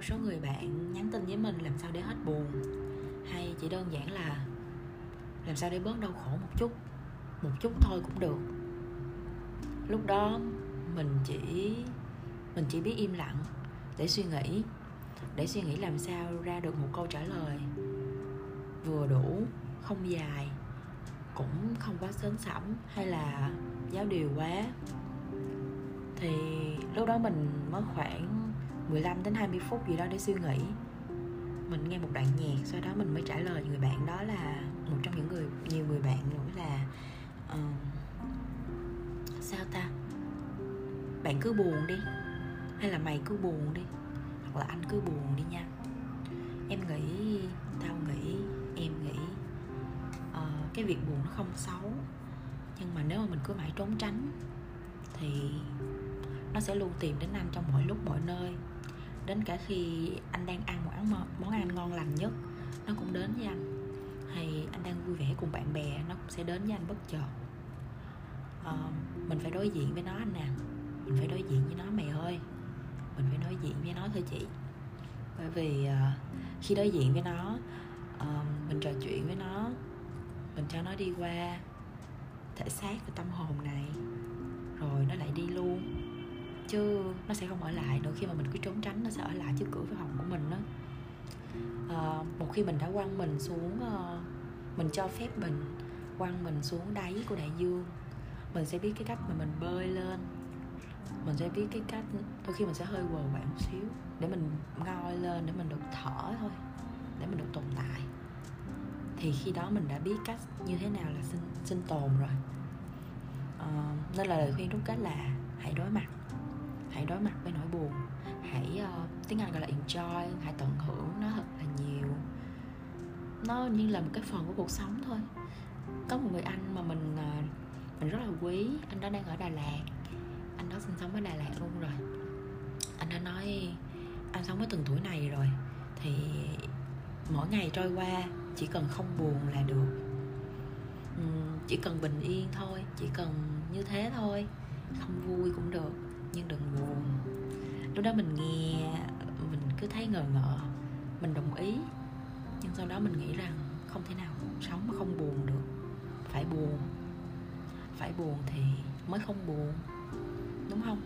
một số người bạn nhắn tin với mình làm sao để hết buồn. Hay chỉ đơn giản là làm sao để bớt đau khổ một chút một chút thôi cũng được. Lúc đó mình chỉ mình chỉ biết im lặng để suy nghĩ, để suy nghĩ làm sao ra được một câu trả lời vừa đủ, không dài, cũng không quá sến sẩm hay là giáo điều quá. Thì lúc đó mình mất khoảng 15 đến 20 phút gì đó để suy nghĩ. Mình nghe một đoạn nhạc sau đó mình mới trả lời người bạn đó là một trong những người nhiều người bạn nữa là uh, sao ta? Bạn cứ buồn đi hay là mày cứ buồn đi hoặc là anh cứ buồn đi nha. Em nghĩ tao nghĩ em nghĩ uh, cái việc buồn nó không xấu nhưng mà nếu mà mình cứ mãi trốn tránh thì nó sẽ luôn tìm đến anh trong mọi lúc mọi nơi đến cả khi anh đang ăn một món, món ăn ngon lành nhất nó cũng đến với anh. Hay anh đang vui vẻ cùng bạn bè nó cũng sẽ đến với anh bất chợt. À, mình phải đối diện với nó anh nè mình phải đối diện với nó mày ơi. Mình phải đối diện với nó thôi chị. Bởi vì uh, khi đối diện với nó uh, mình trò chuyện với nó mình cho nó đi qua thể xác và tâm hồn này chứ nó sẽ không ở lại. Nữa khi mà mình cứ trốn tránh nó sẽ ở lại trước cửa phòng của mình đó à, ờ, một khi mình đã quăng mình xuống uh, mình cho phép mình quăng mình xuống đáy của đại dương mình sẽ biết cái cách mà mình bơi lên. Mình sẽ biết cái cách đôi khi mình sẽ hơi quờ quạng một xíu để mình ngoi lên để mình được thở thôi để mình được tồn tại. Thì khi đó mình đã biết cách như thế nào là sinh sinh tồn rồi. À, nên là lời khuyên rút kết là hãy đối mặt đối mặt với nỗi buồn. Hãy uh, tiếng anh gọi là enjoy hãy tận hưởng nó thật là nhiều. Nó như là một cái phần của cuộc sống thôi. Có một người anh mà mình uh, mình rất là quý anh đó đang ở đà lạt. Anh đó sinh sống ở đà lạt luôn rồi. Anh đã nói anh sống với từng tuổi này rồi thì mỗi ngày trôi qua chỉ cần không buồn là được. Chỉ cần bình yên thôi chỉ cần như thế thôi không vui cũng được nhưng đừng buồn. Lúc đó mình nghe, mình cứ thấy ngờ ngợ, mình đồng ý. Nhưng sau đó mình nghĩ rằng không thể nào sống mà không buồn được. Phải buồn. Phải buồn thì mới không buồn. Đúng không?